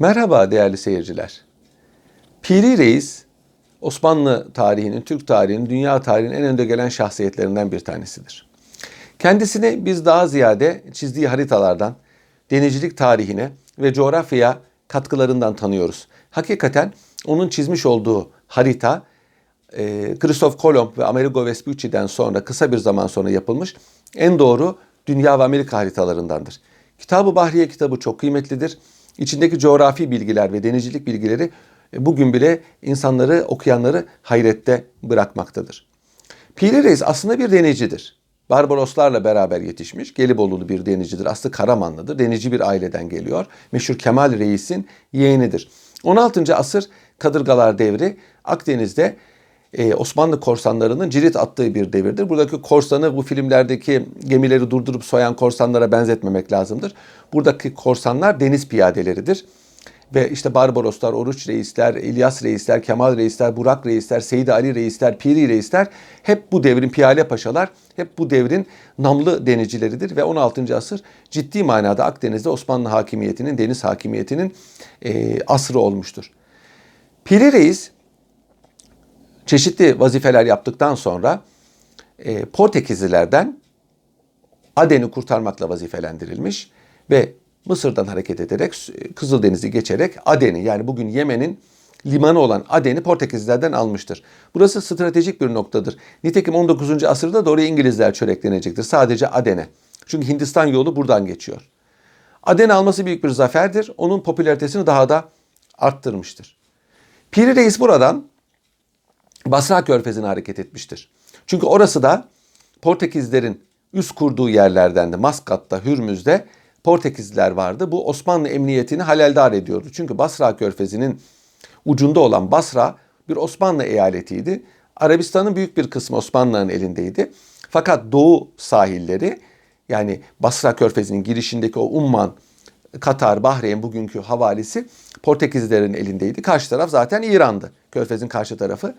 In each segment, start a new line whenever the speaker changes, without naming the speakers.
Merhaba değerli seyirciler. Piri Reis Osmanlı tarihinin, Türk tarihinin, dünya tarihinin en önde gelen şahsiyetlerinden bir tanesidir. Kendisini biz daha ziyade çizdiği haritalardan, denizcilik tarihine ve coğrafyaya katkılarından tanıyoruz. Hakikaten onun çizmiş olduğu harita e, Christoph Kolomb ve Amerigo Vespucci'den sonra kısa bir zaman sonra yapılmış en doğru dünya ve Amerika haritalarındandır. Kitabı Bahriye kitabı çok kıymetlidir. İçindeki coğrafi bilgiler ve denizcilik bilgileri e, bugün bile insanları, okuyanları hayrette bırakmaktadır. Piri Reis aslında bir denizcidir. Barbaroslarla beraber yetişmiş, Gelibolu'lu bir denizcidir. Aslı Karamanlıdır. Denizci bir aileden geliyor. Meşhur Kemal Reis'in yeğenidir. 16. asır Kadırgalar devri Akdeniz'de e, Osmanlı korsanlarının cirit attığı bir devirdir. Buradaki korsanı bu filmlerdeki gemileri durdurup soyan korsanlara benzetmemek lazımdır. Buradaki korsanlar deniz piyadeleridir. Ve işte Barbaroslar, Oruç Reisler, İlyas Reisler, Kemal Reisler, Burak Reisler, Seyid Ali Reisler, Piri Reisler hep bu devrin piyale paşalar, hep bu devrin namlı denizcileridir ve 16. asır ciddi manada Akdeniz'de Osmanlı hakimiyetinin, deniz hakimiyetinin e, asrı olmuştur. Piri Reis çeşitli vazifeler yaptıktan sonra e, Portekizlilerden Aden'i kurtarmakla vazifelendirilmiş ve Mısır'dan hareket ederek Kızıldeniz'i geçerek Aden'i yani bugün Yemen'in limanı olan Aden'i Portekizlilerden almıştır. Burası stratejik bir noktadır. Nitekim 19. asırda da oraya İngilizler çöreklenecektir. Sadece Aden'e. Çünkü Hindistan yolu buradan geçiyor. Aden'i alması büyük bir zaferdir. Onun popülaritesini daha da arttırmıştır. Piri Reis buradan Basra Körfezi'ne hareket etmiştir. Çünkü orası da Portekizlerin üst kurduğu yerlerdendi. Maskat'ta, Hürmüz'de Portekizliler vardı. Bu Osmanlı emniyetini haleldar ediyordu. Çünkü Basra Körfezi'nin ucunda olan Basra bir Osmanlı eyaletiydi. Arabistan'ın büyük bir kısmı Osmanlı'nın elindeydi. Fakat doğu sahilleri yani Basra Körfezi'nin girişindeki o Umman, Katar, Bahreyn bugünkü havalisi Portekizlilerin elindeydi. Karşı taraf zaten İran'dı. Körfez'in karşı tarafı.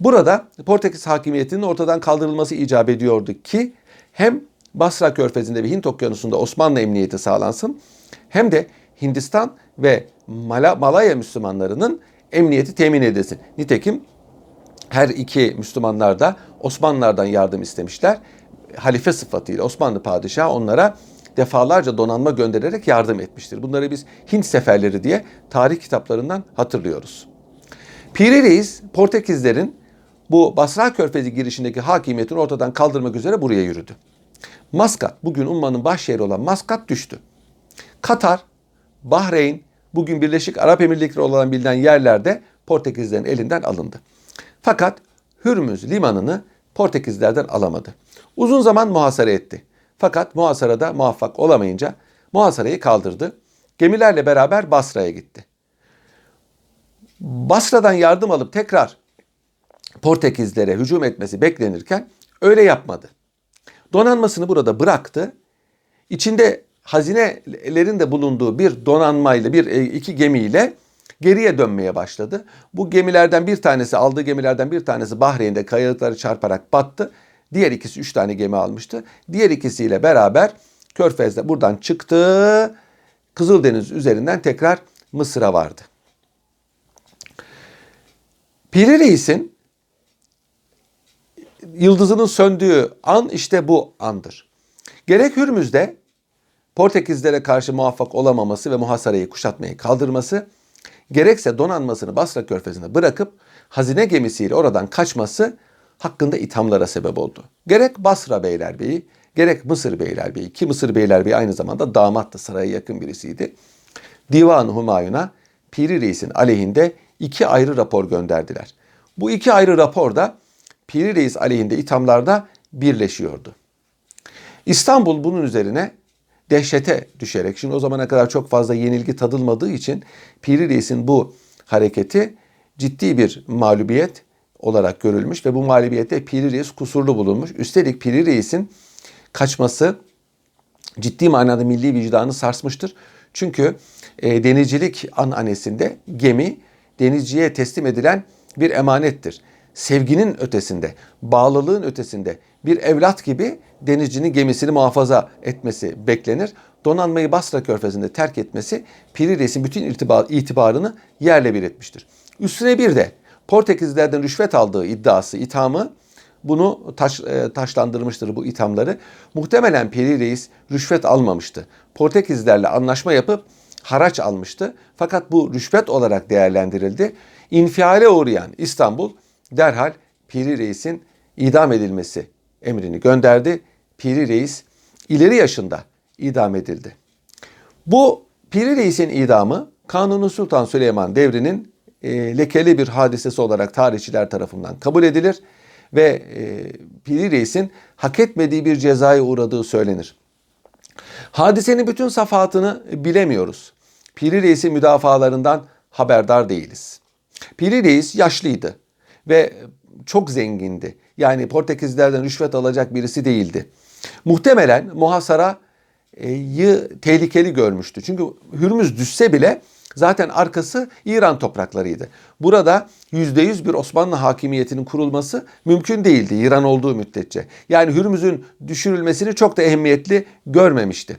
Burada Portekiz hakimiyetinin ortadan kaldırılması icap ediyordu ki hem Basra Körfezi'nde ve Hint Okyanusu'nda Osmanlı emniyeti sağlansın hem de Hindistan ve Mal Malaya Müslümanlarının emniyeti temin edilsin. Nitekim her iki Müslümanlar da Osmanlılardan yardım istemişler. Halife sıfatıyla Osmanlı padişahı onlara defalarca donanma göndererek yardım etmiştir. Bunları biz Hint seferleri diye tarih kitaplarından hatırlıyoruz. Piri Reis Portekizlerin bu Basra Körfezi girişindeki hakimiyetini ortadan kaldırmak üzere buraya yürüdü. Maskat, bugün Umman'ın baş şehri olan Maskat düştü. Katar, Bahreyn, bugün Birleşik Arap Emirlikleri olan bilinen yerlerde Portekizlerin elinden alındı. Fakat Hürmüz limanını Portekizlerden alamadı. Uzun zaman muhasara etti. Fakat muhasarada muvaffak olamayınca muhasarayı kaldırdı. Gemilerle beraber Basra'ya gitti. Basra'dan yardım alıp tekrar Portekizlere hücum etmesi beklenirken öyle yapmadı. Donanmasını burada bıraktı. İçinde hazinelerin de bulunduğu bir donanmayla, bir e, iki gemiyle geriye dönmeye başladı. Bu gemilerden bir tanesi, aldığı gemilerden bir tanesi Bahreyn'de kayalıkları çarparak battı. Diğer ikisi üç tane gemi almıştı. Diğer ikisiyle beraber Körfez'de buradan çıktı. Kızıldeniz üzerinden tekrar Mısır'a vardı. Piri Reis'in yıldızının söndüğü an işte bu andır. Gerek Hürmüz'de Portekizlere karşı muvaffak olamaması ve muhasarayı kuşatmayı kaldırması, gerekse donanmasını Basra Körfezi'ne bırakıp hazine gemisiyle oradan kaçması hakkında ithamlara sebep oldu. Gerek Basra Beylerbeyi, gerek Mısır Beylerbeyi ki Mısır Beylerbeyi aynı zamanda damattı, saraya yakın birisiydi. Divan-ı Humayun'a Piri Reis'in aleyhinde iki ayrı rapor gönderdiler. Bu iki ayrı rapor da Piri Reis aleyhinde ithamlarda birleşiyordu. İstanbul bunun üzerine dehşete düşerek, şimdi o zamana kadar çok fazla yenilgi tadılmadığı için Piri Reis'in bu hareketi ciddi bir mağlubiyet olarak görülmüş ve bu mağlubiyette Piri Reis kusurlu bulunmuş. Üstelik Piri Reis'in kaçması ciddi manada milli vicdanı sarsmıştır. Çünkü e, denizcilik ananesinde gemi denizciye teslim edilen bir emanettir sevginin ötesinde, bağlılığın ötesinde bir evlat gibi denizcinin gemisini muhafaza etmesi beklenir. Donanmayı Basra Körfezi'nde terk etmesi Piri Reis'in bütün itibar, itibarını yerle bir etmiştir. Üstüne bir de Portekizlilerden rüşvet aldığı iddiası, ithamı bunu taş, e, taşlandırmıştır bu ithamları. Muhtemelen Piri Reis rüşvet almamıştı. Portekizlerle anlaşma yapıp haraç almıştı. Fakat bu rüşvet olarak değerlendirildi. İnfiale uğrayan İstanbul derhal Piri Reis'in idam edilmesi emrini gönderdi. Piri Reis ileri yaşında idam edildi. Bu Piri Reis'in idamı Kanuni Sultan Süleyman devrinin e, lekeli bir hadisesi olarak tarihçiler tarafından kabul edilir ve e, Piri Reis'in hak etmediği bir cezaya uğradığı söylenir. Hadisenin bütün safahatını bilemiyoruz. Piri Reis'in müdafalarından haberdar değiliz. Piri Reis yaşlıydı ve çok zengindi. Yani Portekizlerden rüşvet alacak birisi değildi. Muhtemelen muhasarayı tehlikeli görmüştü. Çünkü Hürmüz düşse bile zaten arkası İran topraklarıydı. Burada %100 bir Osmanlı hakimiyetinin kurulması mümkün değildi İran olduğu müddetçe. Yani Hürmüz'ün düşürülmesini çok da ehemmiyetli görmemişti.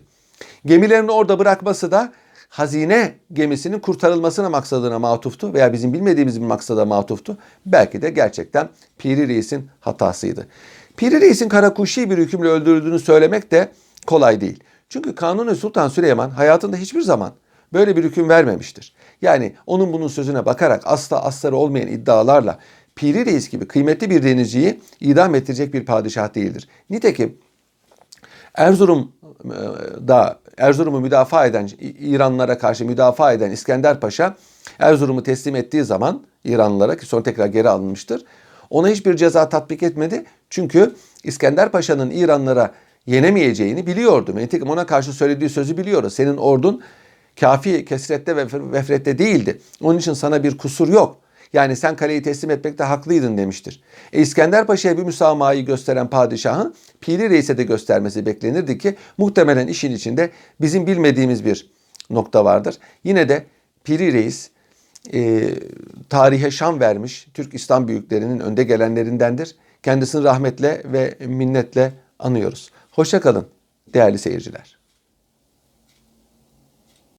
Gemilerini orada bırakması da hazine gemisinin kurtarılmasına maksadına matuftu veya bizim bilmediğimiz bir maksada matuftu. Belki de gerçekten Piri Reis'in hatasıydı. Piri Reis'in Karakuşi bir hükümle öldürüldüğünü söylemek de kolay değil. Çünkü Kanuni Sultan Süleyman hayatında hiçbir zaman böyle bir hüküm vermemiştir. Yani onun bunun sözüne bakarak asla asları olmayan iddialarla Piri Reis gibi kıymetli bir denizciyi idam ettirecek bir padişah değildir. Nitekim Erzurum'da Erzurum'u müdafaa eden İranlılara karşı müdafaa eden İskender Paşa Erzurum'u teslim ettiği zaman İranlılara ki sonra tekrar geri alınmıştır. Ona hiçbir ceza tatbik etmedi. Çünkü İskender Paşa'nın İranlılara yenemeyeceğini biliyordu. Nitekim ona karşı söylediği sözü biliyoruz. Senin ordun kafi kesrette ve vefrette değildi. Onun için sana bir kusur yok. Yani sen kaleyi teslim etmekte haklıydın demiştir. E İskender Paşa'ya bir müsamahayı gösteren padişahın Piri Reis'e de göstermesi beklenirdi ki muhtemelen işin içinde bizim bilmediğimiz bir nokta vardır. Yine de Piri Reis e, tarihe şan vermiş Türk İslam büyüklerinin önde gelenlerindendir. Kendisini rahmetle ve minnetle anıyoruz. Hoşça kalın değerli seyirciler.